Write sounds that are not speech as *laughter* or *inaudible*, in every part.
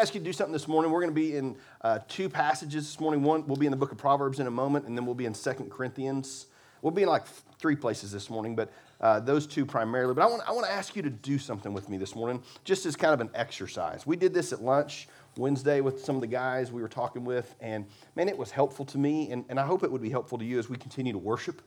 ask you to do something this morning. We're going to be in uh, two passages this morning. One, we'll be in the book of Proverbs in a moment, and then we'll be in Second Corinthians. We'll be in like three places this morning, but uh, those two primarily. But I want, I want to ask you to do something with me this morning, just as kind of an exercise. We did this at lunch Wednesday with some of the guys we were talking with, and man, it was helpful to me, and, and I hope it would be helpful to you as we continue to worship.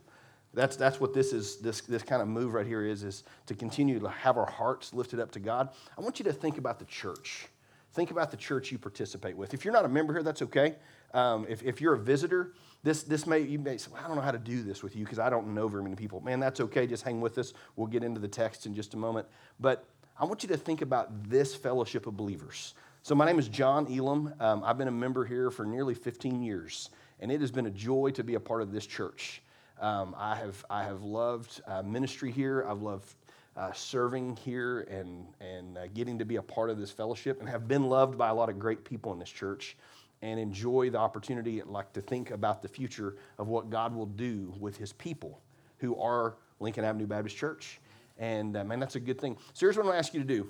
That's, that's what this is, this, this kind of move right here is, is to continue to have our hearts lifted up to God. I want you to think about the church. Think about the church you participate with. If you're not a member here, that's okay. Um, if, if you're a visitor, this, this may, you may say, well, I don't know how to do this with you because I don't know very many people. Man, that's okay. Just hang with us. We'll get into the text in just a moment. But I want you to think about this fellowship of believers. So, my name is John Elam. Um, I've been a member here for nearly 15 years, and it has been a joy to be a part of this church. Um, I, have, I have loved uh, ministry here. I've loved uh, serving here and, and uh, getting to be a part of this fellowship and have been loved by a lot of great people in this church and enjoy the opportunity like to think about the future of what God will do with his people who are Lincoln Avenue Baptist Church. And uh, man, that's a good thing. So here's what I'm going to ask you to do.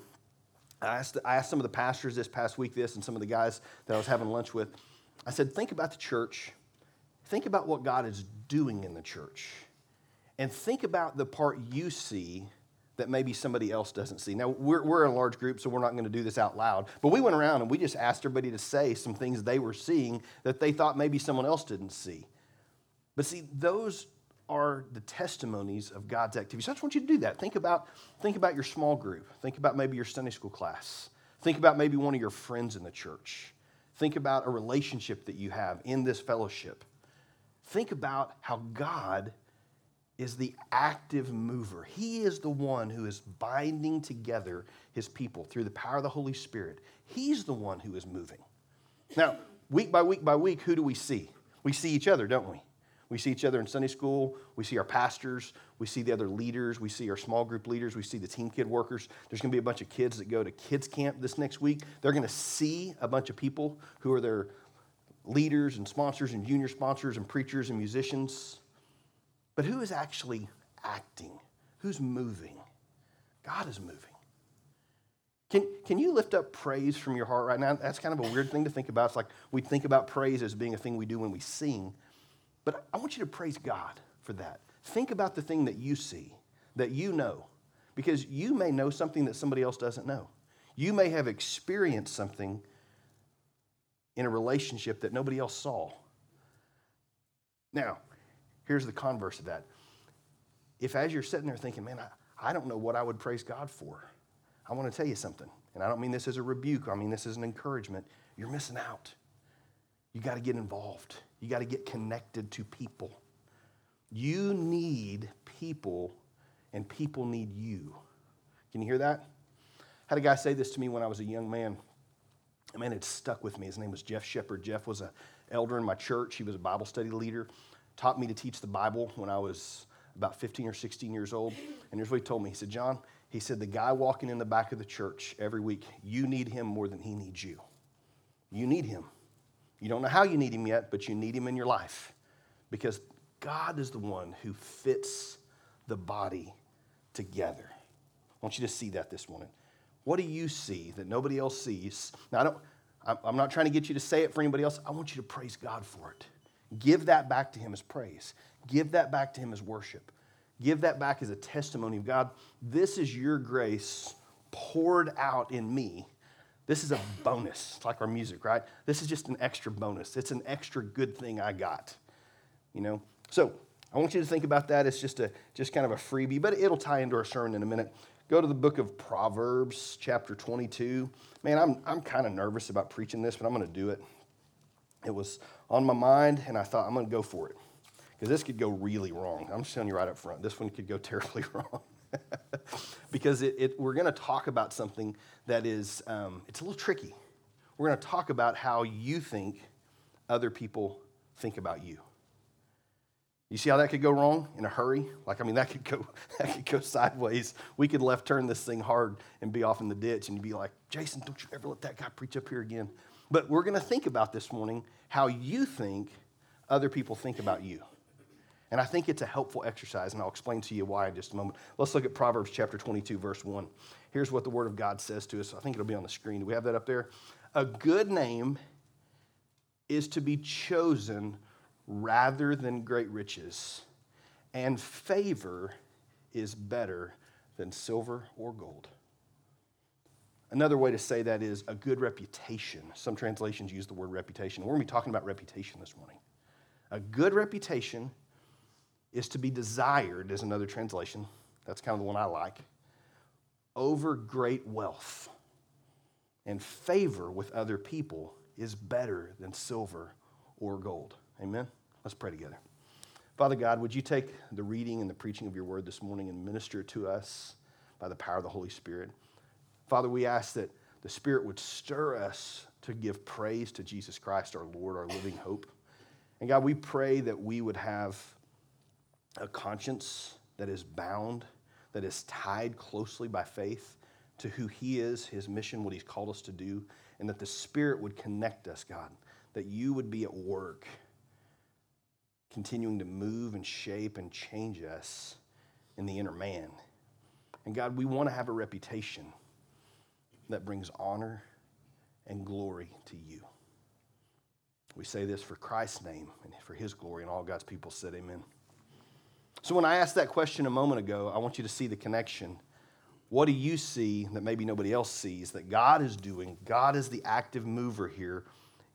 I asked, I asked some of the pastors this past week this and some of the guys that I was having lunch with. I said, think about the church. Think about what God is doing in the church. And think about the part you see that maybe somebody else doesn't see. Now, we're, we're in a large group, so we're not going to do this out loud, but we went around and we just asked everybody to say some things they were seeing that they thought maybe someone else didn't see. But see, those are the testimonies of God's activity. So I just want you to do that. Think about, think about your small group. Think about maybe your Sunday school class. Think about maybe one of your friends in the church. Think about a relationship that you have in this fellowship. Think about how God is the active mover. He is the one who is binding together his people through the power of the Holy Spirit. He's the one who is moving. Now, week by week by week, who do we see? We see each other, don't we? We see each other in Sunday school. We see our pastors. We see the other leaders. We see our small group leaders. We see the team kid workers. There's going to be a bunch of kids that go to kids camp this next week. They're going to see a bunch of people who are their leaders and sponsors and junior sponsors and preachers and musicians. But who is actually acting? Who's moving? God is moving. Can, can you lift up praise from your heart right now? That's kind of a weird thing to think about. It's like we think about praise as being a thing we do when we sing. But I want you to praise God for that. Think about the thing that you see, that you know, because you may know something that somebody else doesn't know. You may have experienced something in a relationship that nobody else saw. Now, Here's the converse of that. If as you're sitting there thinking, man, I, I don't know what I would praise God for, I want to tell you something. And I don't mean this as a rebuke, I mean this as an encouragement. You're missing out. You got to get involved, you got to get connected to people. You need people, and people need you. Can you hear that? I had a guy say this to me when I was a young man. A man, had stuck with me. His name was Jeff Shepard. Jeff was an elder in my church. He was a Bible study leader taught me to teach the Bible when I was about 15 or 16 years old. And here's what he told me. He said, John, he said, the guy walking in the back of the church every week, you need him more than he needs you. You need him. You don't know how you need him yet, but you need him in your life because God is the one who fits the body together. I want you to see that this morning. What do you see that nobody else sees? Now, I don't, I'm not trying to get you to say it for anybody else. I want you to praise God for it. Give that back to Him as praise. Give that back to Him as worship. Give that back as a testimony of God. This is your grace poured out in me. This is a bonus. It's like our music, right? This is just an extra bonus. It's an extra good thing I got. You know? So I want you to think about that. It's just a just kind of a freebie, but it'll tie into our sermon in a minute. Go to the book of Proverbs, chapter 22. Man, I'm, I'm kind of nervous about preaching this, but I'm going to do it. It was on my mind, and I thought, I'm going to go for it. Because this could go really wrong. I'm just telling you right up front. This one could go *laughs* terribly wrong. *laughs* because it, it, we're going to talk about something that is, um, it's a little tricky. We're going to talk about how you think other people think about you. You see how that could go wrong in a hurry? Like, I mean, that could go, *laughs* that could go sideways. We could left turn this thing hard and be off in the ditch, and you'd be like, Jason, don't you ever let that guy preach up here again. But we're going to think about this morning how you think other people think about you. And I think it's a helpful exercise, and I'll explain to you why in just a moment. Let's look at Proverbs chapter 22, verse 1. Here's what the Word of God says to us. I think it'll be on the screen. Do we have that up there? A good name is to be chosen rather than great riches, and favor is better than silver or gold. Another way to say that is a good reputation. Some translations use the word reputation. We're going to be talking about reputation this morning. A good reputation is to be desired, is another translation. That's kind of the one I like. Over great wealth and favor with other people is better than silver or gold. Amen? Let's pray together. Father God, would you take the reading and the preaching of your word this morning and minister to us by the power of the Holy Spirit? Father, we ask that the Spirit would stir us to give praise to Jesus Christ, our Lord, our living hope. And God, we pray that we would have a conscience that is bound, that is tied closely by faith to who He is, His mission, what He's called us to do, and that the Spirit would connect us, God, that you would be at work, continuing to move and shape and change us in the inner man. And God, we want to have a reputation that brings honor and glory to you. We say this for Christ's name and for his glory, and all God's people said, Amen. So, when I asked that question a moment ago, I want you to see the connection. What do you see that maybe nobody else sees that God is doing? God is the active mover here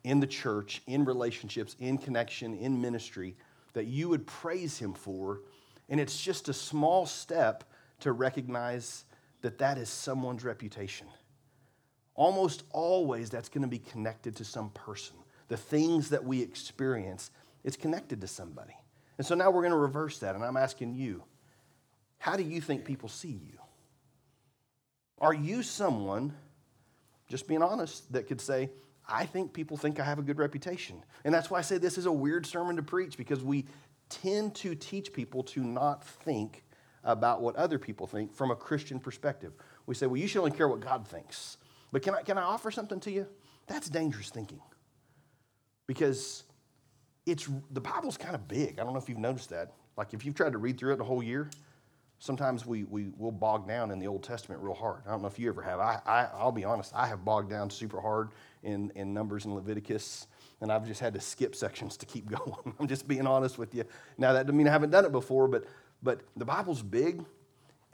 in the church, in relationships, in connection, in ministry, that you would praise him for. And it's just a small step to recognize that that is someone's reputation. Almost always, that's going to be connected to some person. The things that we experience, it's connected to somebody. And so now we're going to reverse that, and I'm asking you, how do you think people see you? Are you someone, just being honest, that could say, I think people think I have a good reputation? And that's why I say this is a weird sermon to preach because we tend to teach people to not think about what other people think from a Christian perspective. We say, well, you should only care what God thinks. But can I, can I offer something to you? That's dangerous thinking. Because it's the Bible's kind of big. I don't know if you've noticed that. Like if you've tried to read through it the whole year, sometimes we, we will bog down in the Old Testament real hard. I don't know if you ever have. I, I, I'll be honest, I have bogged down super hard in, in Numbers and Leviticus, and I've just had to skip sections to keep *laughs* going. I'm just being honest with you. Now, that doesn't mean I haven't done it before, but, but the Bible's big,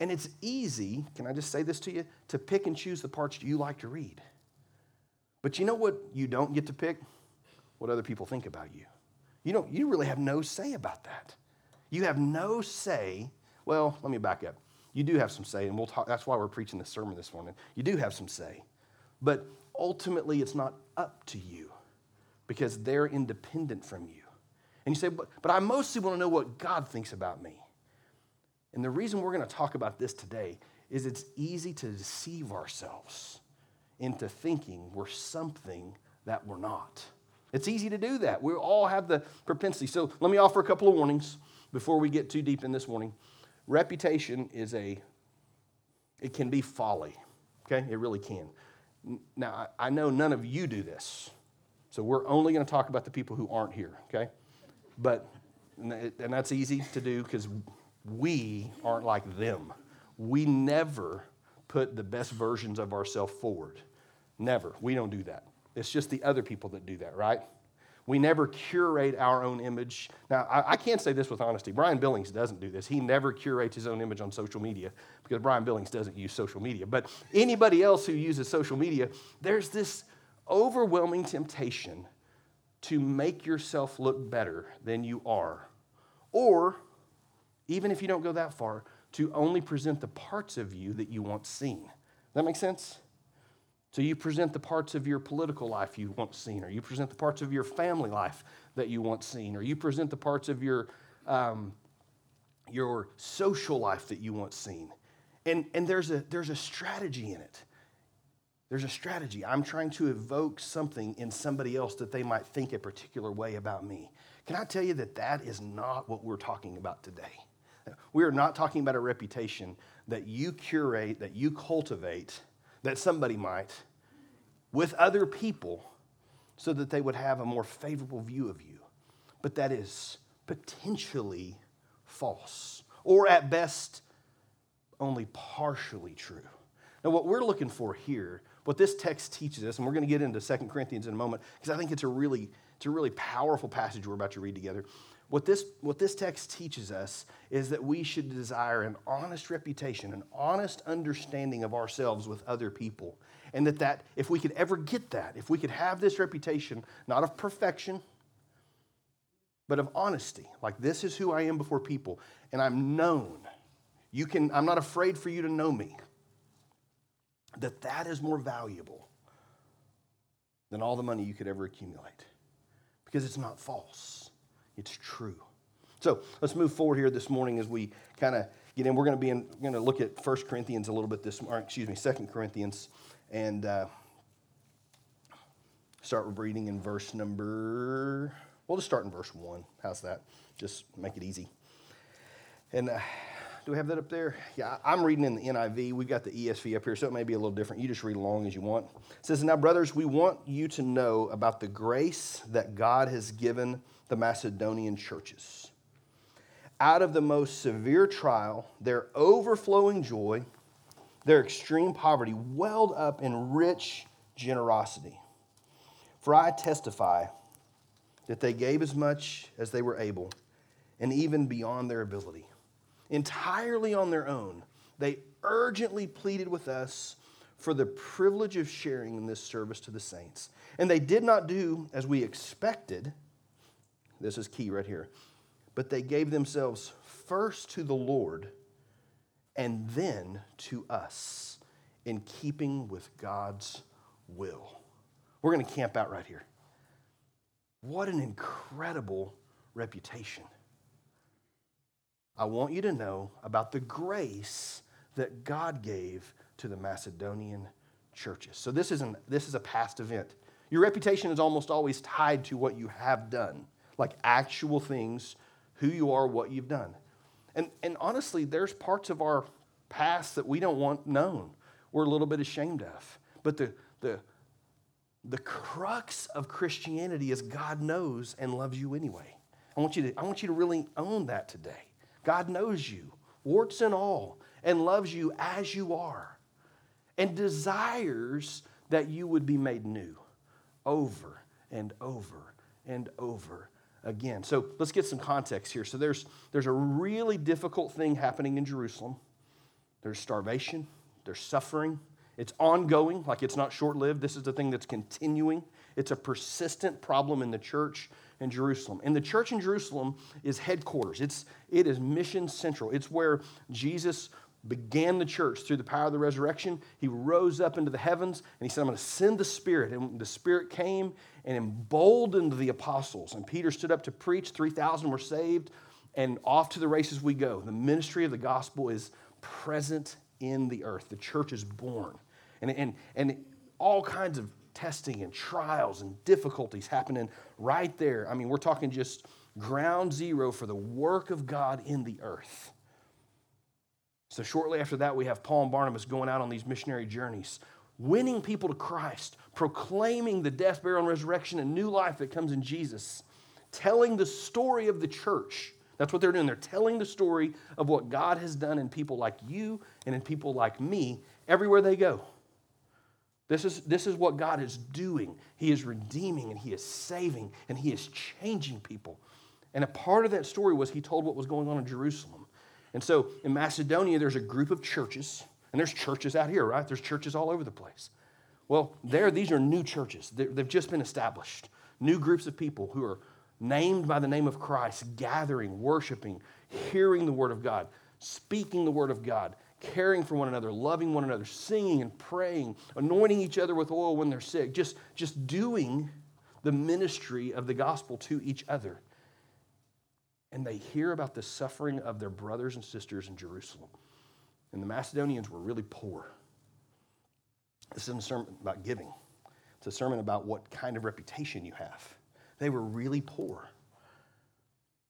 and it's easy, can I just say this to you, to pick and choose the parts you like to read. But you know what you don't get to pick? What other people think about you. You don't you really have no say about that. You have no say. Well, let me back up. You do have some say, and we'll talk that's why we're preaching this sermon this morning. You do have some say. But ultimately it's not up to you because they're independent from you. And you say, but, but I mostly want to know what God thinks about me. And the reason we're going to talk about this today is it's easy to deceive ourselves into thinking we're something that we're not. It's easy to do that. We all have the propensity. So let me offer a couple of warnings before we get too deep in this morning. Reputation is a, it can be folly, okay? It really can. Now, I know none of you do this, so we're only going to talk about the people who aren't here, okay? But, and that's easy to do because we aren't like them. We never put the best versions of ourselves forward. Never. We don't do that. It's just the other people that do that, right? We never curate our own image. Now, I, I, can't say this with honesty. Brian Billings doesn't do this. He never curates his own image on social media because Brian Billings doesn't use social media. But anybody else who uses social media, there's this overwhelming temptation to make yourself look better than you are. Or even if you don't go that far, to only present the parts of you that you want seen. That make sense? So you present the parts of your political life you want seen, or you present the parts of your family life that you want seen, or you present the parts of your, um, your social life that you want seen. And, and there's, a, there's a strategy in it. There's a strategy. I'm trying to evoke something in somebody else that they might think a particular way about me. Can I tell you that that is not what we're talking about today? We are not talking about a reputation that you curate, that you cultivate, that somebody might with other people so that they would have a more favorable view of you. But that is potentially false, or at best, only partially true. Now, what we're looking for here, what this text teaches us, and we're going to get into 2 Corinthians in a moment, because I think it's a really, it's a really powerful passage we're about to read together. What this, what this text teaches us is that we should desire an honest reputation, an honest understanding of ourselves with other people. And that, that if we could ever get that, if we could have this reputation, not of perfection, but of honesty, like this is who I am before people, and I'm known. You can, I'm not afraid for you to know me. That that is more valuable than all the money you could ever accumulate. Because it's not false it's true. So let's move forward here this morning as we kind of get in. We're going to be in, going to look at 1 Corinthians a little bit this morning, excuse me, 2 Corinthians, and uh, start reading in verse number, we'll just start in verse 1. How's that? Just make it easy. And uh, do we have that up there? Yeah, I'm reading in the NIV. We've got the ESV up here, so it may be a little different. You just read along as you want. It says, Now, brothers, we want you to know about the grace that God has given the Macedonian churches. Out of the most severe trial, their overflowing joy, their extreme poverty welled up in rich generosity. For I testify that they gave as much as they were able, and even beyond their ability. Entirely on their own, they urgently pleaded with us for the privilege of sharing in this service to the saints. And they did not do as we expected this is key right here. But they gave themselves first to the Lord and then to us in keeping with God's will. We're going to camp out right here. What an incredible reputation. I want you to know about the grace that God gave to the Macedonian churches. So this isn't this is a past event. Your reputation is almost always tied to what you have done like actual things, who you are, what you've done. And, and honestly, there's parts of our past that we don't want known, we're a little bit ashamed of. But the, the, the crux of Christianity is God knows and loves you anyway. I want you to, I want you to really own that today. God knows you, warts and all, and loves you as you are, and desires that you would be made new over and over and over again. So let's get some context here. So there's, there's a really difficult thing happening in Jerusalem. There's starvation, there's suffering. It's ongoing, like it's not short lived. This is the thing that's continuing. It's a persistent problem in the church in Jerusalem. And the church in Jerusalem is headquarters, it's, it is mission central. It's where Jesus began the church through the power of the resurrection. He rose up into the heavens and he said, I'm going to send the Spirit. And the Spirit came and emboldened the apostles. And Peter stood up to preach. 3,000 were saved. And off to the races we go. The ministry of the gospel is present in the earth. The church is born. And, and, and all kinds of testing and trials and difficulties happening right there. I mean, we're talking just ground zero for the work of God in the earth. So, shortly after that, we have Paul and Barnabas going out on these missionary journeys, winning people to Christ, proclaiming the death, burial, and resurrection and new life that comes in Jesus, telling the story of the church. That's what they're doing. They're telling the story of what God has done in people like you and in people like me everywhere they go. This is, this is what God is doing. He is redeeming and He is saving and He is changing people. And a part of that story was He told what was going on in Jerusalem. And so in Macedonia, there's a group of churches, and there's churches out here, right? There's churches all over the place. Well, there, these are new churches. they have just been established. New groups of people who are named by the name of Christ, gathering, worshiping, hearing the word of God, speaking the word of God, caring for one another, loving one another, singing and praying, anointing each other with oil when they're sick, just, just doing the ministry of the gospel to each other and they hear about the suffering of their brothers and sisters in Jerusalem. And the Macedonians were really poor. This isn't a sermon about giving, it's a sermon about what kind of reputation you have. They were really poor.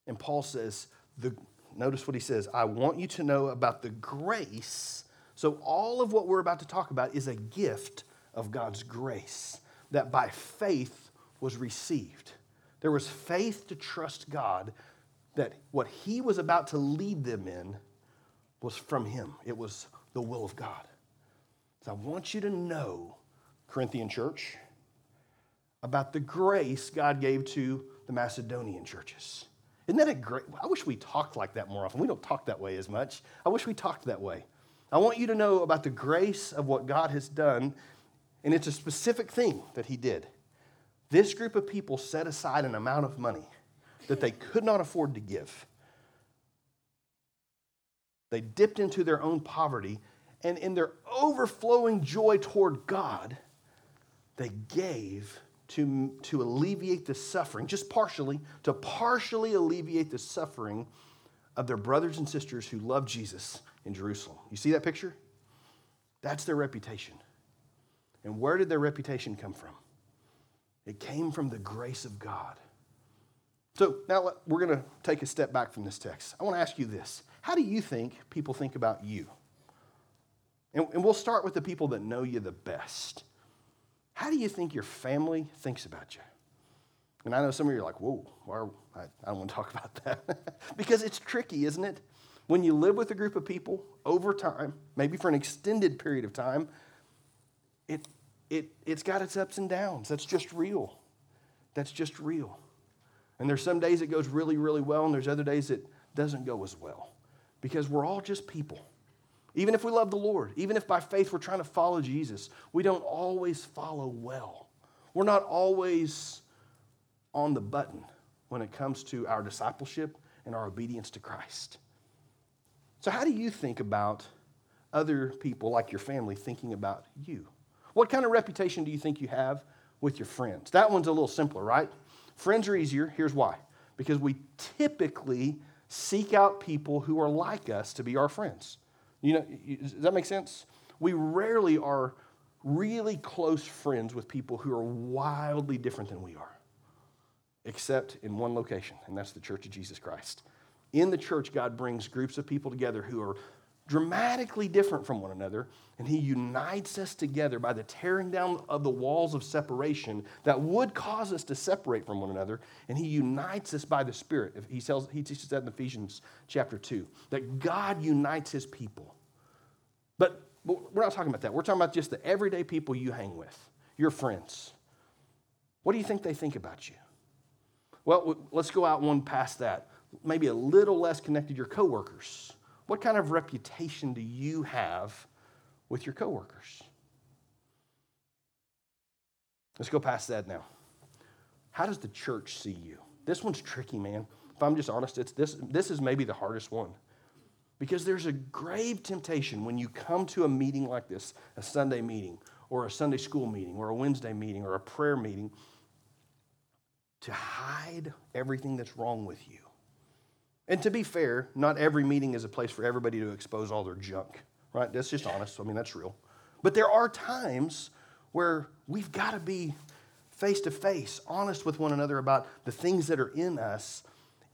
And Paul says, the, notice what he says I want you to know about the grace. So, all of what we're about to talk about is a gift of God's grace that by faith was received. There was faith to trust God that what he was about to lead them in was from him, it was the will of God. So I want you to know Corinthian church, about the grace God gave to the Macedonian churches. Isn't that a great? I wish we talked like that more often. We don't talk that way as much. I wish we talked that way. I want you to know about the grace of what God has done, and it's a specific thing that He did. This group of people set aside an amount of money that they could not afford to give. They dipped into their own poverty, and in their overflowing joy toward God, they gave to, to alleviate the suffering, just partially, to partially alleviate the suffering of their brothers and sisters who love Jesus in Jerusalem. You see that picture? That's their reputation. And where did their reputation come from? It came from the grace of God. So now we're going to take a step back from this text. I want to ask you this How do you think people think about you? And, and we'll start with the people that know you the best. How do you think your family thinks about you? And I know some of you are like, whoa, I, I don't want to talk about that. *laughs* because it's tricky, isn't it? When you live with a group of people over time, maybe for an extended period of time, it, it, it's got its ups and downs. That's just real. That's just real. And there's some days it goes really, really well, and there's other days it doesn't go as well. Because we're all just people. Even if we love the Lord, even if by faith we're trying to follow Jesus, we don't always follow well. We're not always on the button when it comes to our discipleship and our obedience to Christ. So, how do you think about other people, like your family, thinking about you? What kind of reputation do you think you have with your friends? That one's a little simpler, right? Friends are easier. Here's why because we typically seek out people who are like us to be our friends. You know, does that make sense? We rarely are really close friends with people who are wildly different than we are, except in one location, and that's the Church of Jesus Christ. In the church, God brings groups of people together who are dramatically different from one another, and He unites us together by the tearing down of the walls of separation that would cause us to separate from one another, and He unites us by the Spirit. He, tells, he teaches that in Ephesians chapter 2, that God unites His people. But, but we're not talking about that. We're talking about just the everyday people you hang with, your friends. What do you think they think about you? Well, let's go out one past that. Maybe a little less connected, your coworkers what kind of reputation do you have with your coworkers? Let's go past that now. How does the church see you? This one's tricky, man. If I'm just honest, it's this, this is maybe the hardest one. Because there's a grave temptation when you come to a meeting like this, a Sunday meeting, or a Sunday school meeting, or a Wednesday meeting, or a prayer meeting, to hide everything that's wrong with you. And to be fair, not every meeting is a place for everybody to expose all their junk, right? That's just honest. I mean, that's real. But there are times where we've got to be face to face, honest with one another about the things that are in us.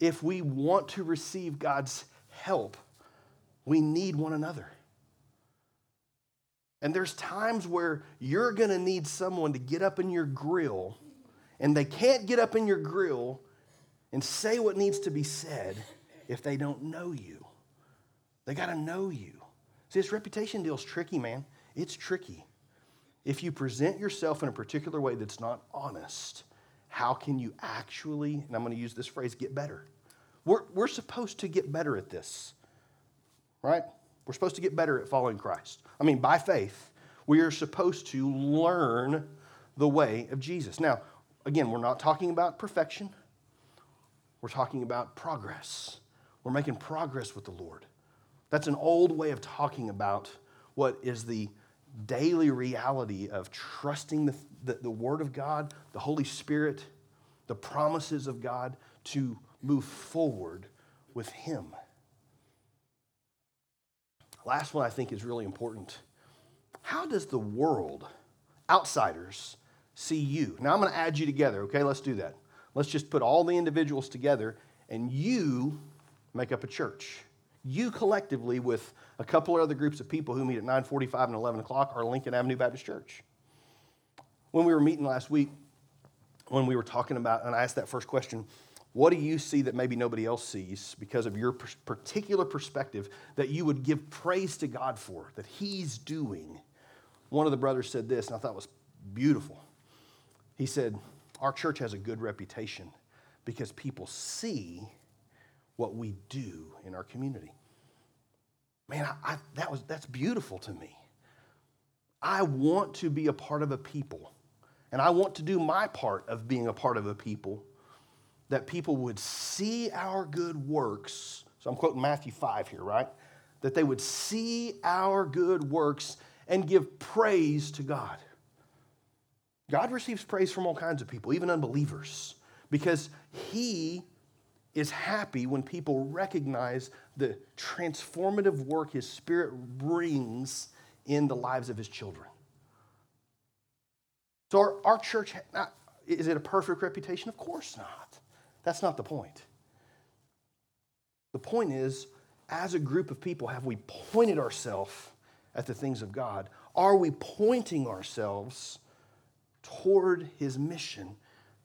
If we want to receive God's help, we need one another. And there's times where you're going to need someone to get up in your grill, and they can't get up in your grill and say what needs to be said if they don't know you. They got to know you. See, this reputation deal's tricky, man. It's tricky. If you present yourself in a particular way that's not honest, how can you actually, and I'm going to use this phrase, get better? We're, we're supposed to get better at this, right? We're supposed to get better at following Christ. I mean, by faith, we are supposed to learn the way of Jesus. Now, again, we're not talking about perfection, we're talking about progress. We're making progress with the Lord. That's an old way of talking about what is the daily reality of trusting the, the, the, Word of God, the Holy Spirit, the promises of God to move forward with Him. Last one I think is really important. How does the world, outsiders, see you? Now I'm going to add you together, okay? Let's do that. Let's just put all the individuals together, and you make up a church. You collectively, with a couple of other groups of people who meet at 9:45 and 11 o'clock, are Lincoln Avenue Baptist Church. When we were meeting last week, when we were talking about, and I asked that first question, what do you see that maybe nobody else sees because of your particular perspective that you would give praise to God for, that He's doing? One of the brothers said this, and I thought was beautiful. He said, Our church has a good reputation because people see what we do in our community. Man, I, I, that was, that's beautiful to me. I want to be a part of a people, and I want to do my part of being a part of a people that people would see our good works. So I'm quoting Matthew 5 here, right? That they would see our good works and give praise to God. God receives praise from all kinds of people, even unbelievers, because He is happy when people recognize the transformative work His Spirit brings in the lives of His children. So, our, our church, is it a perfect reputation? Of course not. That's not the point. The point is, as a group of people, have we pointed ourselves at the things of God? Are we pointing ourselves toward His mission,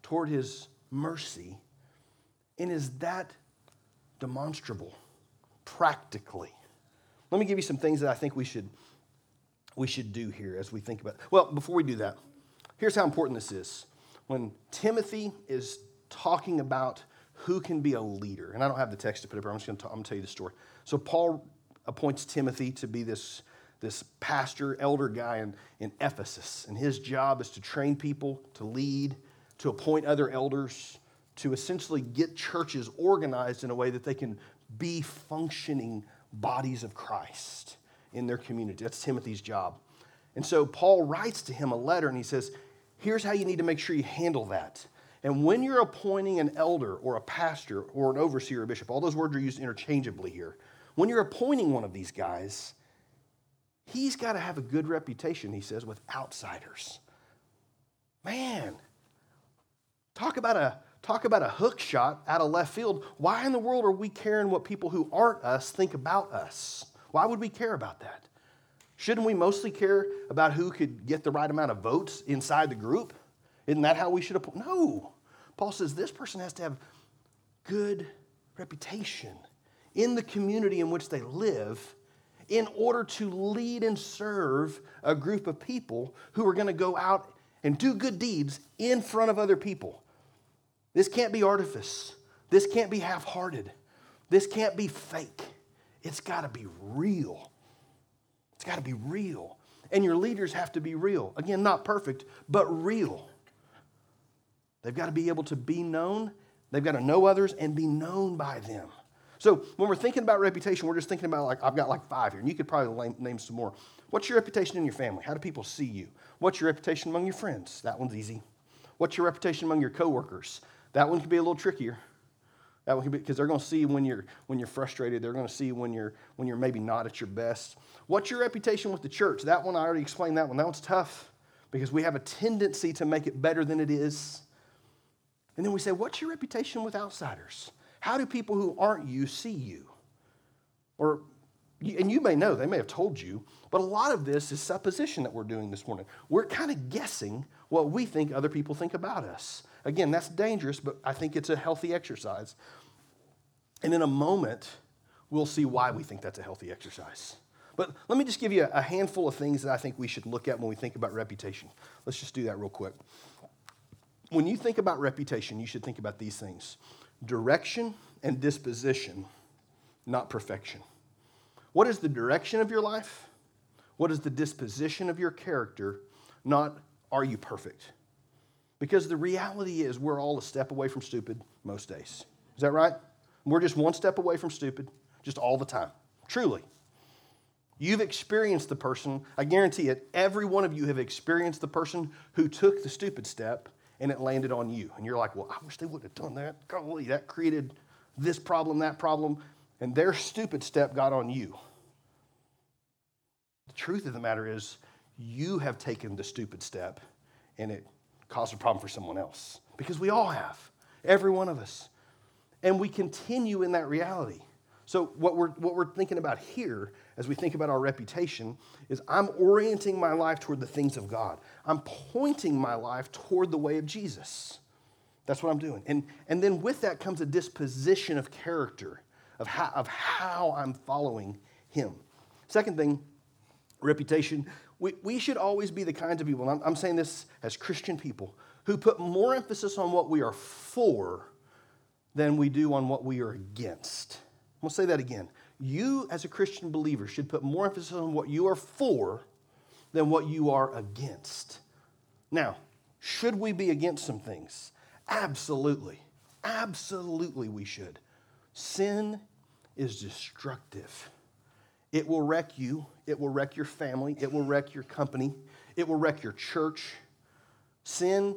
toward His mercy? And is that demonstrable practically? Let me give you some things that I think we should, we should do here as we think about it. Well, before we do that, here's how important this is. When Timothy is talking about who can be a leader, and I don't have the text to put up, I'm just to tell you the story. So Paul appoints Timothy to be this, this pastor, elder guy in, in Ephesus, and his job is to train people, to lead, to appoint other elders, to essentially get churches organized in a way that they can be functioning bodies of Christ in their community. That's Timothy's job. And so Paul writes to him a letter and he says, Here's how you need to make sure you handle that. And when you're appointing an elder or a pastor or an overseer or bishop, all those words are used interchangeably here. When you're appointing one of these guys, he's got to have a good reputation, he says, with outsiders. Man, talk about a Talk about a hook shot out of left field. Why in the world are we caring what people who aren't us think about us? Why would we care about that? Shouldn't we mostly care about who could get the right amount of votes inside the group? Isn't that how we should have? No. Paul says this person has to have good reputation in the community in which they live in order to lead and serve a group of people who are going to go out and do good deeds in front of other people. This can't be artifice. This can't be half hearted. This can't be fake. It's got to be real. It's got to be real. And your leaders have to be real. Again, not perfect, but real. They've got to be able to be known, they've got to know others and be known by them. So when we're thinking about reputation, we're just thinking about like, I've got like five here, and you could probably name some more. What's your reputation in your family? How do people see you? What's your reputation among your friends? That one's easy. What's your reputation among your coworkers? That one can be a little trickier. That one can be because they're going to see when you're when you're frustrated. They're going to see when you're when you're maybe not at your best. What's your reputation with the church? That one I already explained. That one. That one's tough because we have a tendency to make it better than it is. And then we say, what's your reputation with outsiders? How do people who aren't you see you? Or and you may know, they may have told you, but a lot of this is supposition that we're doing this morning. We're kind of guessing what we think other people think about us. Again, that's dangerous, but I think it's a healthy exercise. And in a moment, we'll see why we think that's a healthy exercise. But let me just give you a handful of things that I think we should look at when we think about reputation. Let's just do that real quick. When you think about reputation, you should think about these things direction and disposition, not perfection. What is the direction of your life? What is the disposition of your character? Not are you perfect? Because the reality is, we're all a step away from stupid most days. Is that right? We're just one step away from stupid, just all the time. Truly. You've experienced the person, I guarantee it, every one of you have experienced the person who took the stupid step and it landed on you. And you're like, well, I wish they wouldn't have done that. Golly, that created this problem, that problem, and their stupid step got on you. The truth of the matter is, you have taken the stupid step and it caused a problem for someone else. Because we all have, every one of us. And we continue in that reality. So, what we're, what we're thinking about here as we think about our reputation is I'm orienting my life toward the things of God. I'm pointing my life toward the way of Jesus. That's what I'm doing. And, and then with that comes a disposition of character, of how, of how I'm following Him. Second thing, reputation, we, we should always be the kinds of people, I'm, I'm saying this as Christian people, who put more emphasis on what we are for than we do on what we are against. I'm to say that again. You, as a Christian believer, should put more emphasis on what you are for than what you are against. Now, should we be against some things? Absolutely. Absolutely, we should. Sin is destructive. It will wreck you, it will wreck your family, it will wreck your company, it will wreck your church. Sin,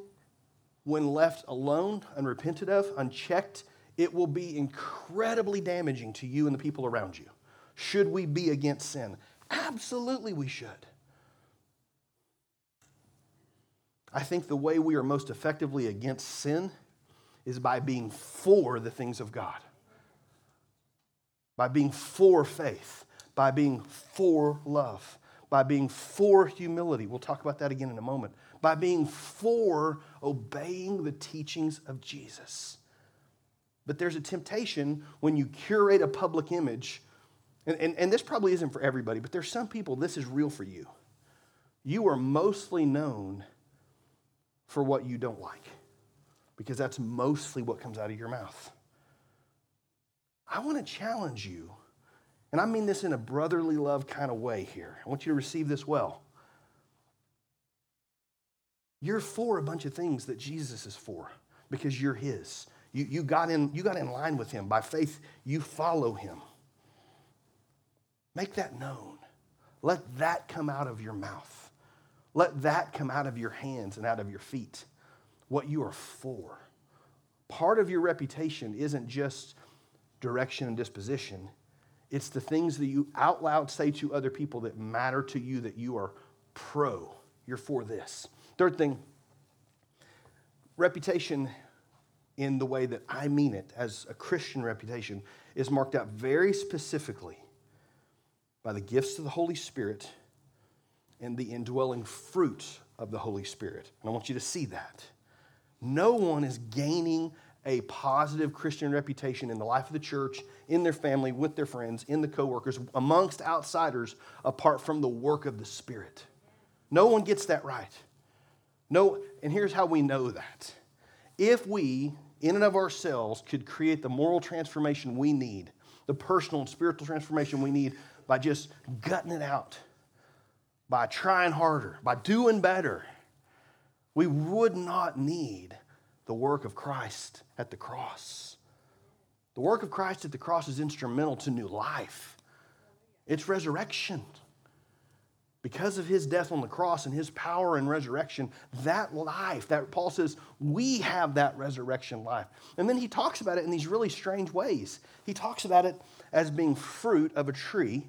when left alone, unrepented of, unchecked, it will be incredibly damaging to you and the people around you. Should we be against sin? Absolutely, we should. I think the way we are most effectively against sin is by being for the things of God, by being for faith, by being for love, by being for humility. We'll talk about that again in a moment. By being for obeying the teachings of Jesus. But there's a temptation when you curate a public image, and, and, and this probably isn't for everybody, but there's some people this is real for you. You are mostly known for what you don't like, because that's mostly what comes out of your mouth. I want to challenge you, and I mean this in a brotherly love kind of way here. I want you to receive this well. You're for a bunch of things that Jesus is for because you're his. You, you, got in, you got in line with him. By faith, you follow him. Make that known. Let that come out of your mouth. Let that come out of your hands and out of your feet, what you are for. Part of your reputation isn't just direction and disposition, it's the things that you out loud say to other people that matter to you that you are pro. You're for this. Third thing, reputation in the way that I mean it as a Christian reputation is marked out very specifically by the gifts of the Holy Spirit and the indwelling fruit of the Holy Spirit. And I want you to see that. No one is gaining a positive Christian reputation in the life of the church, in their family, with their friends, in the coworkers, amongst outsiders, apart from the work of the Spirit. No one gets that right. No, and here's how we know that. If we, in and of ourselves, could create the moral transformation we need, the personal and spiritual transformation we need by just gutting it out, by trying harder, by doing better, we would not need the work of Christ at the cross. The work of Christ at the cross is instrumental to new life, it's resurrection. Because of his death on the cross and his power and resurrection, that life, that Paul says, we have that resurrection life. And then he talks about it in these really strange ways. He talks about it as being fruit of a tree.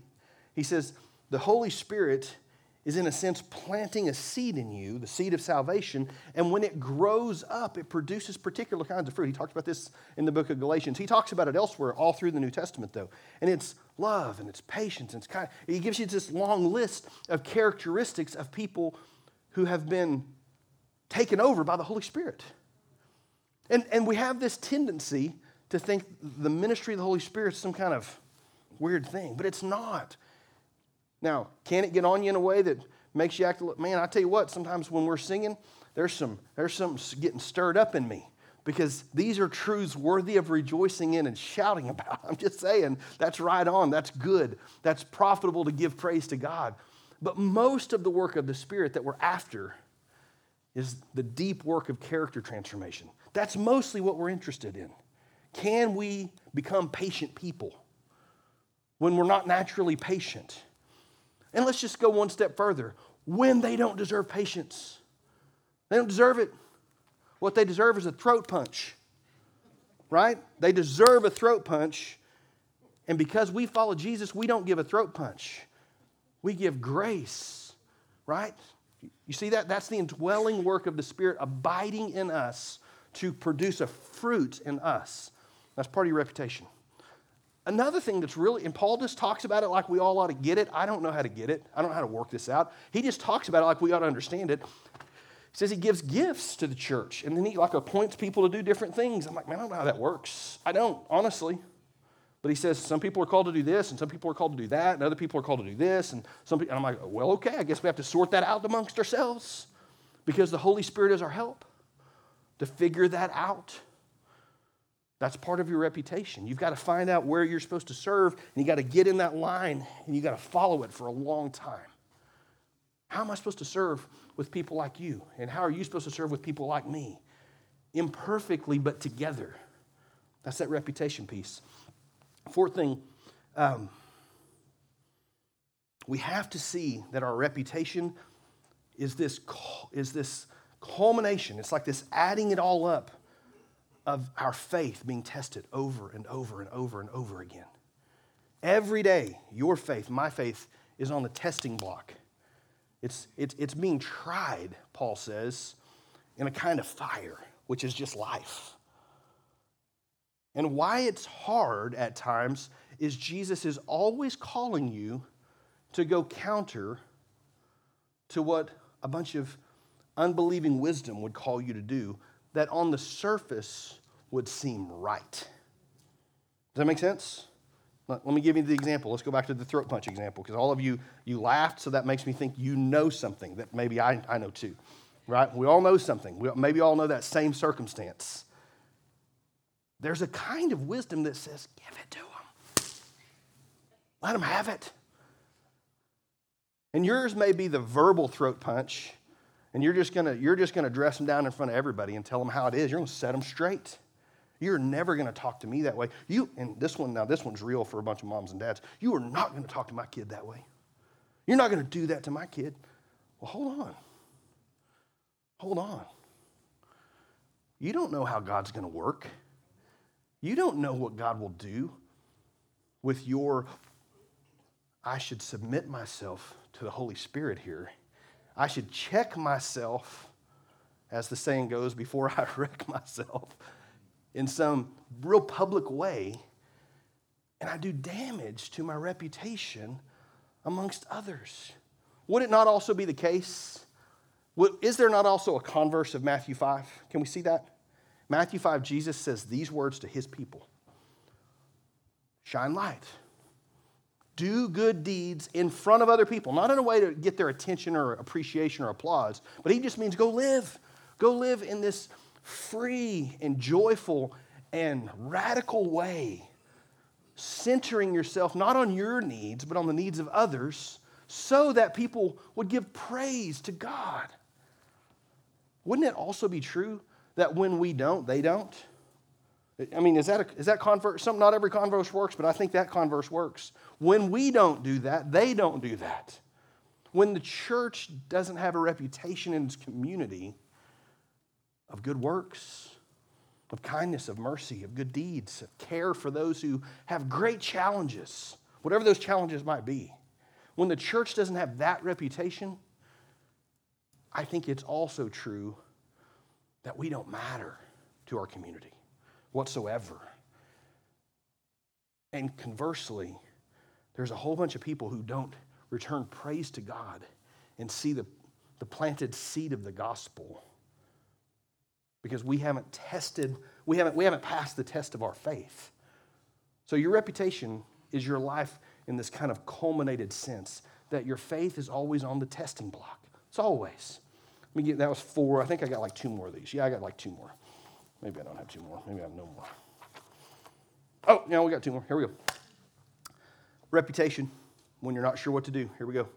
He says, the Holy Spirit is, in a sense, planting a seed in you, the seed of salvation. And when it grows up, it produces particular kinds of fruit. He talks about this in the book of Galatians. He talks about it elsewhere, all through the New Testament, though. And it's love and it's patience and it's kind. He gives you this long list of characteristics of people who have been taken over by the Holy Spirit. And, and we have this tendency to think the ministry of the Holy Spirit is some kind of weird thing, but it's not. Now, can it get on you in a way that makes you act? Man, I tell you what. Sometimes when we're singing, there's some there's something getting stirred up in me because these are truths worthy of rejoicing in and shouting *laughs* about. I'm just saying that's right on. That's good. That's profitable to give praise to God. But most of the work of the Spirit that we're after is the deep work of character transformation. That's mostly what we're interested in. Can we become patient people when we're not naturally patient? And let's just go one step further. When they don't deserve patience, they don't deserve it. What they deserve is a throat punch, right? They deserve a throat punch. And because we follow Jesus, we don't give a throat punch, we give grace, right? You see that? That's the indwelling work of the Spirit abiding in us to produce a fruit in us. That's part of your reputation. Another thing that's really, and Paul just talks about it like we all ought to get it. I don't know how to get it. I don't know how to work this out. He just talks about it like we ought to understand it. He says he gives gifts to the church, and then he like appoints people to do different things. I'm like, man, I don't know how that works. I don't, honestly. But he says some people are called to do this, and some people are called to do that, and other people are called to do this, and some people, and I'm like, well, okay, I guess we have to sort that out amongst ourselves because the Holy Spirit is our help to figure that out. That's part of your reputation. You've got to find out where you're supposed to serve, and you got to get in that line, and you got to follow it for a long time. How am I supposed to serve with people like you? And how are you supposed to serve with people like me? Imperfectly, but together. That's that reputation piece. Fourth thing, um, we have to see that our reputation is this, is this culmination. It's like this adding it all up of our faith being tested over and over and over and over again. Every day, your faith, my faith, is on the testing block. It's, it's, it's being tried, Paul says, in a kind of fire, which is just life. And why it's hard at times is Jesus is always calling you to go counter to what a bunch of unbelieving wisdom would call you to do that on the surface would seem right. Does that make sense? Let me give you the example. Let's go back to the throat punch example because all of you, you laughed, so that makes me think you know something that maybe I, I know too, right? We all know something. We maybe all know that same circumstance. There's a kind of wisdom that says, give it to them. Let them have it. And yours may be the verbal throat punch, and you're just gonna, you're just gonna dress them down in front of everybody and tell them how it is. You're gonna set them straight. You're never to talk to me that way. You and this one now this one's real for a bunch of moms and dads. You are not to talk to my kid that way. You're not to do that to my kid. Well, hold on. Hold on. You don't know how God's to work. You don't know what God will do with your I should submit myself to the Holy Spirit here. I should check myself as the saying goes before I *laughs* wreck myself in some real public way, and I do damage to my reputation amongst others. Would it not also be the case? Is there not also a converse of Matthew 5? Can we see that? Matthew 5, Jesus says these words to his people Shine light. Do good deeds in front of other people, not in a way to get their attention or appreciation or applause, but he just means go live. Go live in this free and joyful and radical way, centering yourself not on your needs, but on the needs of others, so that people would give praise to God. Wouldn't it also be true that when we don't, they don't? I mean, is that, a, is that converse? Some, not every converse works, but I think that converse works. When we don't do that, they don't do that. When the church doesn't have a reputation in its community, of good works, of kindness, of mercy, of good deeds, of care for those who have great challenges, whatever those challenges might be. When the church doesn't have that reputation, I think it's also true that we don't matter to our community whatsoever. And conversely, there's a whole bunch of people who don't return praise to God and see the, the planted seed of the gospel because we haven't tested, we haven't, we haven't passed the test of our faith. So your reputation is your life in this kind of culminated sense that your faith is always on the testing block. It's always. Let me get that was four. I think I got like two more of these. Yeah, I got like two more. Maybe I don't have two more. Maybe I have no more. Oh, no, we got two more. Here we go. Reputation, when you're not sure what to do. Here we go.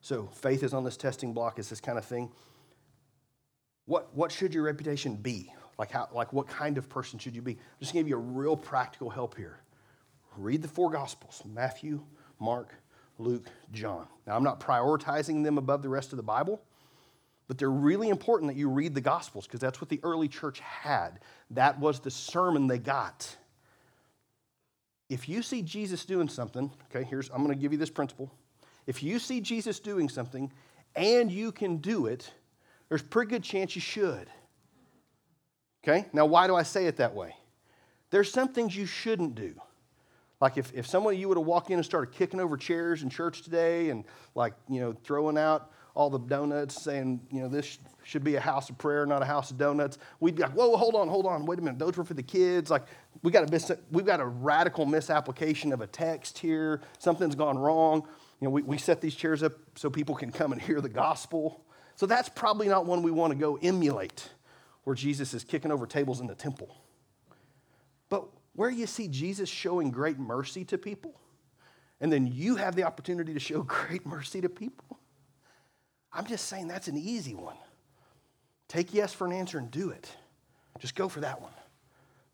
So faith is on this testing block, is this kind of thing what, what should your reputation be? Like, how, like, what kind of person should you be? I'm just to give you a real practical help here. Read the four Gospels Matthew, Mark, Luke, John. Now, I'm not prioritizing them above the rest of the Bible, but they're really important that you read the Gospels because that's what the early church had. That was the sermon they got. If you see Jesus doing something, okay, here's, I'm going to give you this principle. If you see Jesus doing something and you can do it, there's pretty good chance you should. Okay? Now, why do I say it that way? There's some things you shouldn't do. Like if, if someone you would have walked in and started kicking over chairs in church today and like, you know, throwing out all the donuts, saying, you know, this should be a house of prayer, not a house of donuts. We'd be like, whoa, hold on, hold on, wait a minute, those were for the kids. Like, we got a mis- we've got a radical misapplication of a text here. Something's gone wrong. You know, we, we set these chairs up so people can come and hear the gospel. So that's probably not one we want to go emulate, where Jesus is kicking over tables in the temple. But where you see Jesus showing great mercy to people, and then you have the opportunity to show *laughs* great mercy to people, I'm just saying that's an easy one. Take yes for an answer and do it. Just go for that one.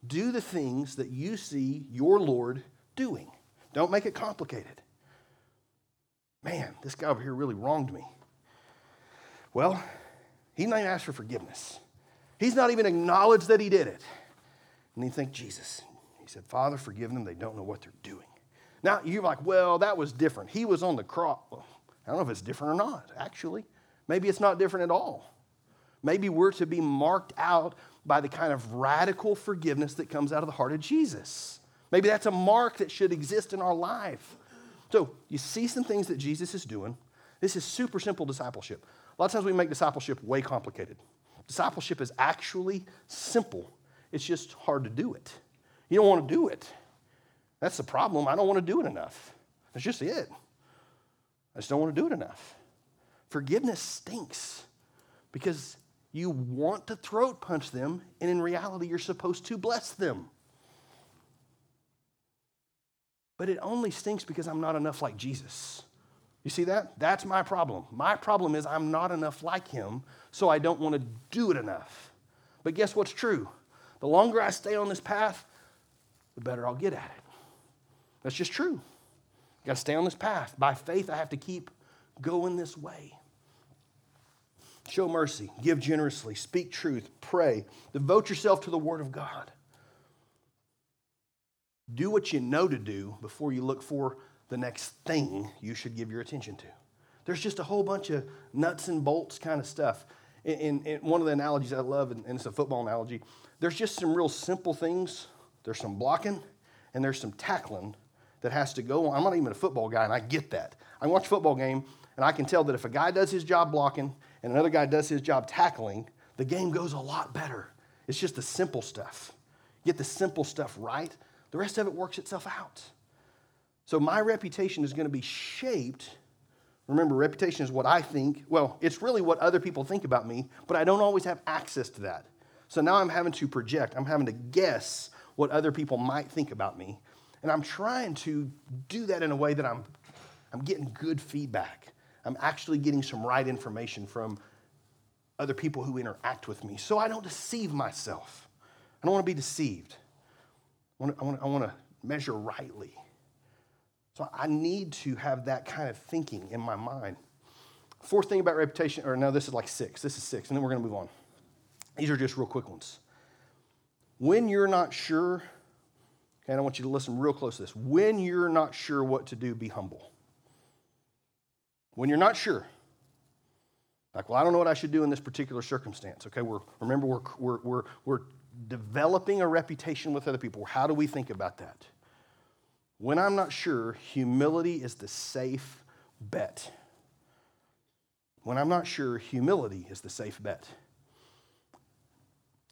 Do the things that you see your Lord doing. Don't make it complicated. Man, this guy over here really wronged me. Well, he's not even asked for forgiveness. He's not even acknowledged that he did it. And you think, Jesus, he said, Father, forgive them. They don't know what they're doing. Now, you're like, well, that was different. He was on the cross. Well, I don't know if it's different or not, actually. Maybe it's not different at all. Maybe we're to be marked out by the kind of radical forgiveness that comes out of the heart of Jesus. Maybe that's a mark that should exist in our life. So, you see some things that Jesus is doing. This is super simple discipleship. A lot of times we make discipleship way complicated. Discipleship is actually simple, it's just hard to do it. You don't want to do it. That's the problem. I don't want to do it enough. That's just it. I just don't want to do it enough. Forgiveness stinks because you want to throat punch them, and in reality, you're supposed to bless them. But it only stinks because I'm not enough like Jesus. You see that? That's my problem. My problem is I'm not enough like him, so I don't want to do it enough. But guess what's true? The longer I stay on this path, the better I'll get at it. That's just true. I got to stay on this path. By faith, I have to keep going this way. Show mercy, give generously, speak truth, pray, devote yourself to the Word of God. Do what you know to do before you look for the next thing you should give your attention to. There's just a whole bunch of nuts and bolts kind of stuff. And, one of the analogies I love, and it's a football analogy, there's just some real simple things. There's some blocking and there's some tackling that has to go on. I'm not even a football guy, and I get that. I watch a football game, and I can tell that if a guy does his job blocking and another guy does his job tackling, the game goes a lot better. It's just the simple stuff. Get the simple stuff right, the rest of it works itself out. So my reputation is going to be shaped. Remember, reputation is what I think. Well, it's really what other people think about me, but I don't always have access to that. So now I'm having to project, I'm having to guess what other people might think about me. And I'm trying to do that in a way that I'm, I'm getting good feedback. I'm actually getting some right information from other people who interact with me so I don't deceive myself. I don't want to be deceived. I want to, I want I want to measure rightly. So I need to have that kind of thinking in my mind. Fourth thing about reputation, or no, this is like six. This is six, and then we're going to move on. These are just real quick ones. When you're not sure, okay, I want you to listen real close to this. When you're not sure what to do, be humble. When you're not sure, like, well, I don't know what I should do in this particular circumstance. Okay, we're, remember, we're, we're, we're, we're developing a reputation with other people. How do we think about that? When I'm not sure, humility is the safe bet. When I'm not sure, humility is the safe bet.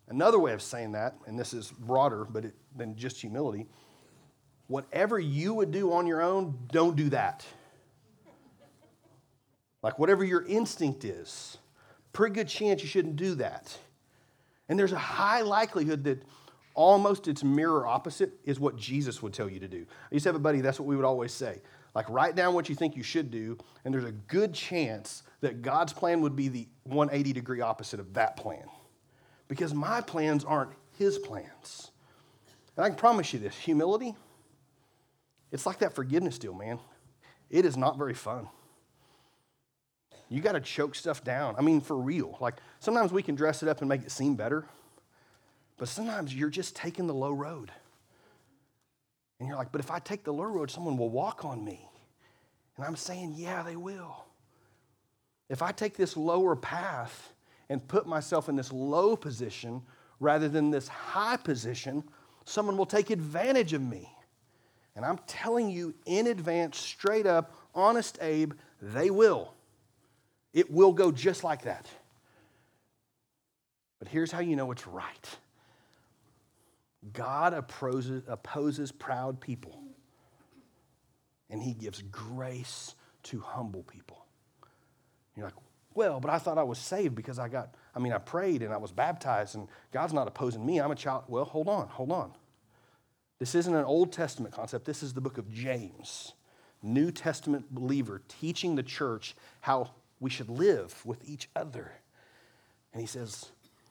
Another way of saying that, and this is broader but it, than just humility, whatever you would do on your own, don't do that. Like whatever your instinct is, pretty good chance you shouldn't do that. And there's a high likelihood that almost its mirror opposite is what Jesus would tell you to do. I used to have a buddy, that's what we would always say. Like, write down what you think you should do, and there's a good chance that God's plan would be the 180 degree opposite of that plan. Because my plans aren't his plans. And I can promise you this humility, it's like that forgiveness deal, man. It is not very fun. You got to choke stuff down. I mean, for real. Like, sometimes we can dress it up and make it seem better. But sometimes you're just taking the low road. And you're like, but if I take the low road, someone will walk on me. And I'm saying, yeah, they will. If I take this lower path and put myself in this low position rather than this high position, someone will take advantage of me. And I'm telling you in advance, straight up, honest Abe, they will. It will go just like that. But here's how you know it's right God opposes, opposes proud people, and He gives grace to humble people. You're like, well, but I thought I was saved because I got, I mean, I prayed and I was baptized, and God's not opposing me. I'm a child. Well, hold on, hold on. This isn't an Old Testament concept. This is the book of James, New Testament believer teaching the church how we should live with each other. And he says,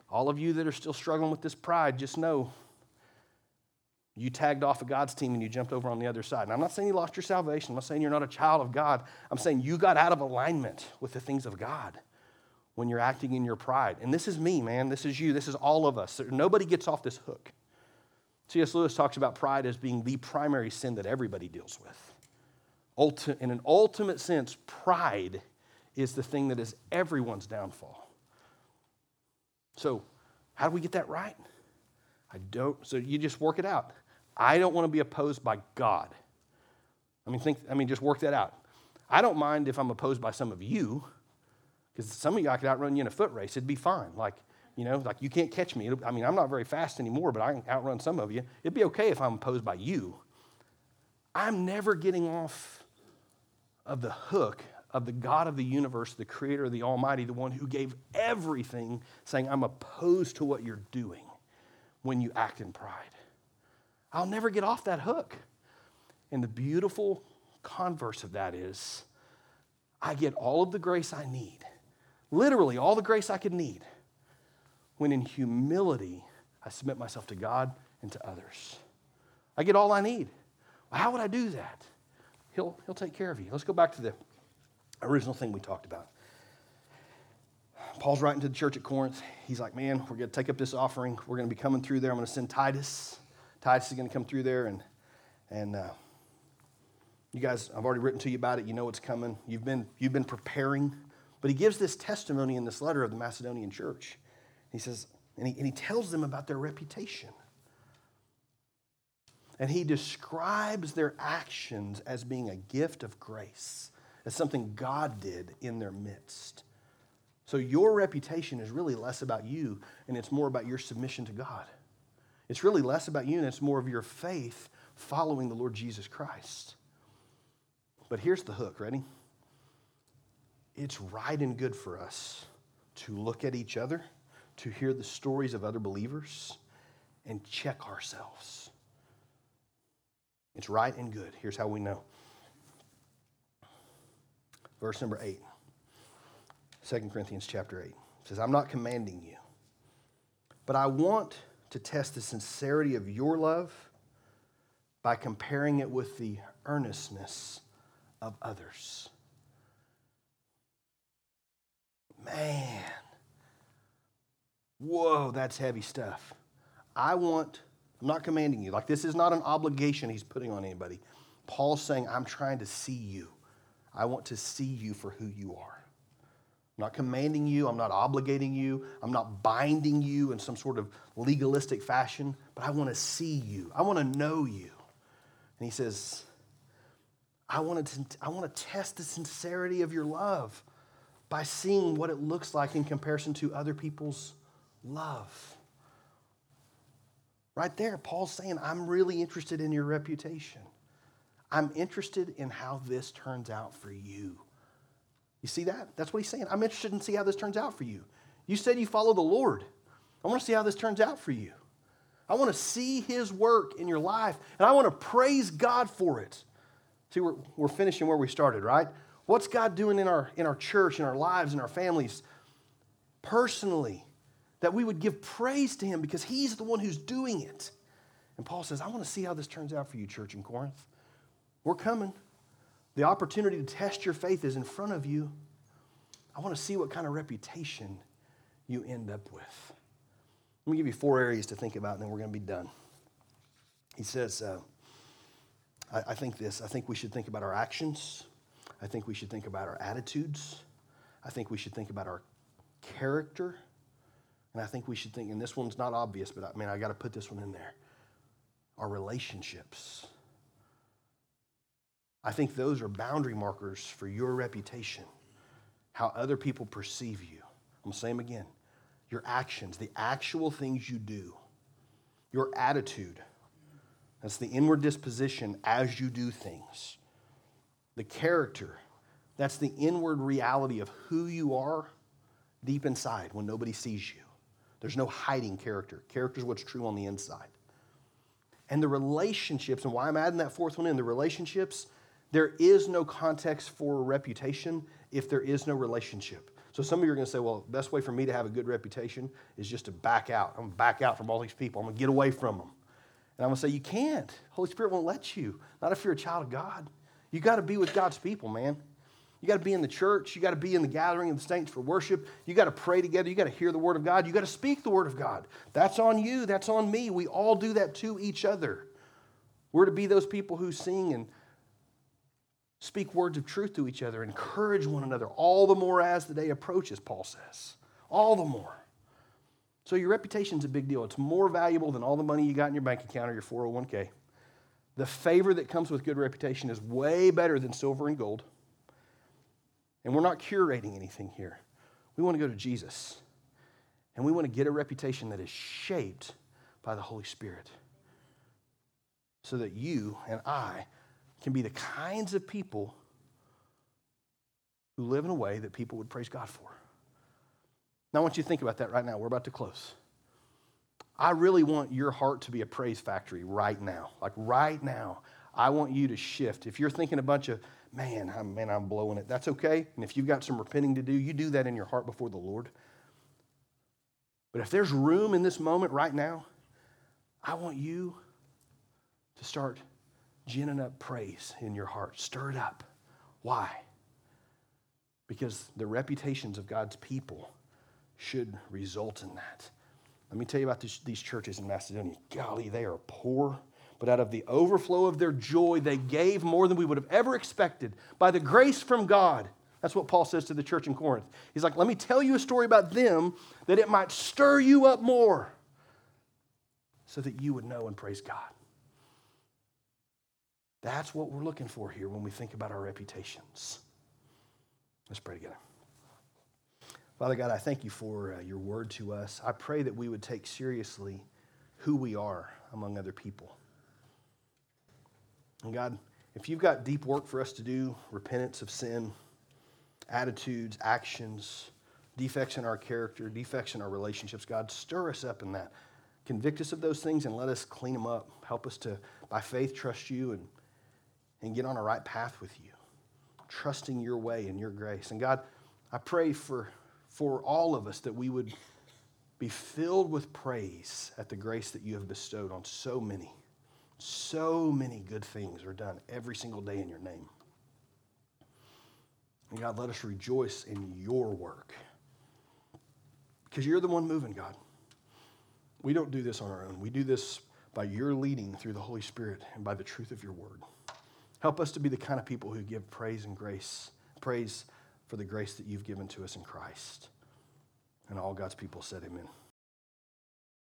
All of you that are still struggling with this pride, just know you tagged off of God's team and you jumped over on the other side. And I'm not saying you lost your salvation. I'm not saying you're not a child of God. I'm saying you got out of alignment with the things of God when you're acting in your pride. And this is me, man. This is you. This is all of us. Nobody gets off this hook. C.S. Lewis talks about pride as being the primary sin that everybody deals with. In an ultimate sense, pride is the thing that is everyone's downfall. So, how do we get that right? I don't, so you just work it out. I don't want to be opposed by God. I mean, think, I mean, just work that out. I don't mind if I'm opposed by some of you, because some of you I could outrun you in a foot race. It'd be fine. Like, you know, like you can't catch me. I mean, I'm not very fast anymore, but I can outrun some of you. It'd be okay if I'm opposed by you. I'm never getting off of the hook of the God of the universe, the creator the Almighty, the one who gave everything, saying, I'm opposed to what you're doing when you act in pride. I'll never get off that hook. And the beautiful converse of that is I get all of the grace I need, literally all the grace I could need, when in humility I submit myself to God and to others. I get all I need. How would I do that? He'll, he'll take care of you. Let's go back to the original thing we talked about. Paul's writing to the church at Corinth. He's like, man, we're going to take up this offering. We're going to be coming through there. I'm going to send Titus. Titus is going to come through there, and, and uh, you guys, I've already written to you about it. You know what's coming. You've been, you've been preparing. But he gives this testimony in this letter of the Macedonian church. He says, and he, and he tells them about their reputation. And he describes their actions as being a gift of grace, as something God did in their midst. So your reputation is really less about you and it's more about your submission to God. It's really less about you and it's more of your faith following the Lord Jesus Christ. But here's the hook ready? It's right and good for us to look at each other, to hear the stories of other believers, and check ourselves. It's right and good. Here's how we know. Verse number eight. 2 Corinthians chapter 8. Says, I'm not commanding you, but I want to test the sincerity of your love by comparing it with the earnestness of others. Man, whoa, that's heavy stuff. I want, I'm not commanding you. Like, this is not an obligation he's putting on anybody. Paul's saying, I'm trying to see you. I want to see you for who you are. I'm not commanding you, I'm not obligating you, I'm not binding you in some sort of legalistic fashion, but I want to see you. I want to know you. And he says, I want to, I want to test the sincerity of your love by seeing what it looks like in comparison to other people's love. Right there, Paul's saying, I'm really interested in your reputation. I'm interested in how this turns out for you. You see that? That's what he's saying. I'm interested in see how this turns out for you. You said you follow the Lord. I want to see how this turns out for you. I want to see his work in your life, and I want to praise God for it. See, we're, we're finishing where we started, right? What's God doing in our, in our church, in our lives, in our families, personally, that we would give praise to him because he's the one who's doing it. And Paul says, I want to see how this turns out for you, church in Corinth. We're coming. The opportunity to test your faith is in front of you. I want to see what kind of reputation you end up with. Let me give you four areas to think about, and then we're going to be done. He says, uh, I, I think this. I think we should think about our actions. I think we should think about our attitudes. I think we should think about our character. And I think we should think, and this one's not obvious, but I mean, I got to put this one in there our relationships. I think those are boundary markers for your reputation. how other people perceive you. I'm going to say them again. Your actions, the actual things you do, your attitude. That's the inward disposition as you do things. The character, that's the inward reality of who you are deep inside when nobody sees you. There's no hiding character. Character is what's true on the inside. And the relationships, and why I'm adding that fourth one in, the relationships, there is no context for reputation if there is no relationship. So some of you are going to say, well, the best way for me to have a good reputation is just to back out. I'm going to back out from all these people. I'm going to get away from them. And I'm going to say, you can't. Holy Spirit won't let you. Not if you're a child of God. You got to be with God's people, man. You got to be in the church. You got to be in the gathering of the saints for worship. You got to pray together. You got to hear the word of God. You got to speak the word of God. That's on you. That's on me. We all do that to each other. We're to be those people who sing and Speak words of truth to each other, encourage one another, all the more as the day approaches, Paul says. All the more. So your reputation's a big deal. It's more valuable than all the money you got in your bank account or your 401k. The favor that comes with good reputation is way better than silver and gold. And we're not curating anything here. We want to go to Jesus. And we want to get a reputation that is shaped by the Holy Spirit so that you and I can be the kinds of people who live in a way that people would praise God for. Now, I want you to think about that right now. We're about to close. I really want your heart to be a praise factory right now. Like right now, I want you to shift. If you're thinking a bunch of, man, I'm, man, I'm blowing it, that's okay. And if you've got some repenting to do, you do that in your heart before the Lord. But if there's room in this moment right now, I want you to start ginning up praise in your heart. Stir it up. Why? Because the reputations of God's people should result in that. Let me tell you about this, these churches in Macedonia. Golly, they are poor, but out of the overflow of their joy, they gave more than we would have ever expected by the grace from God. That's what Paul says to the church in Corinth. He's like, let me tell you a story about them that it might stir you up more so that you would know and praise God. That's what we're looking for here when we think about our reputations. Let's pray together. Father God, I thank you for uh, your word to us. I pray that we would take seriously who we are among other people. And God, if you've got deep work for us to do, repentance of sin, attitudes, actions, defects in our character, defects in our relationships, God, stir us up in that. Convict us of those things and let us clean them up. Help us to, by faith, trust you and and get on a right path with you, trusting your way and your grace. And God, I pray for, for all of us that we would be filled with praise at the grace that you have bestowed on so many. So many good things are done every single day in your name. And God, let us rejoice in your work. Because you're the one moving, God. We don't do this on our own. We do this by your leading through the Holy Spirit and by the truth of your word. Help us to be the kind of people who give praise and grace, praise for the grace that you've given to us in Christ. And all God's people said, Amen.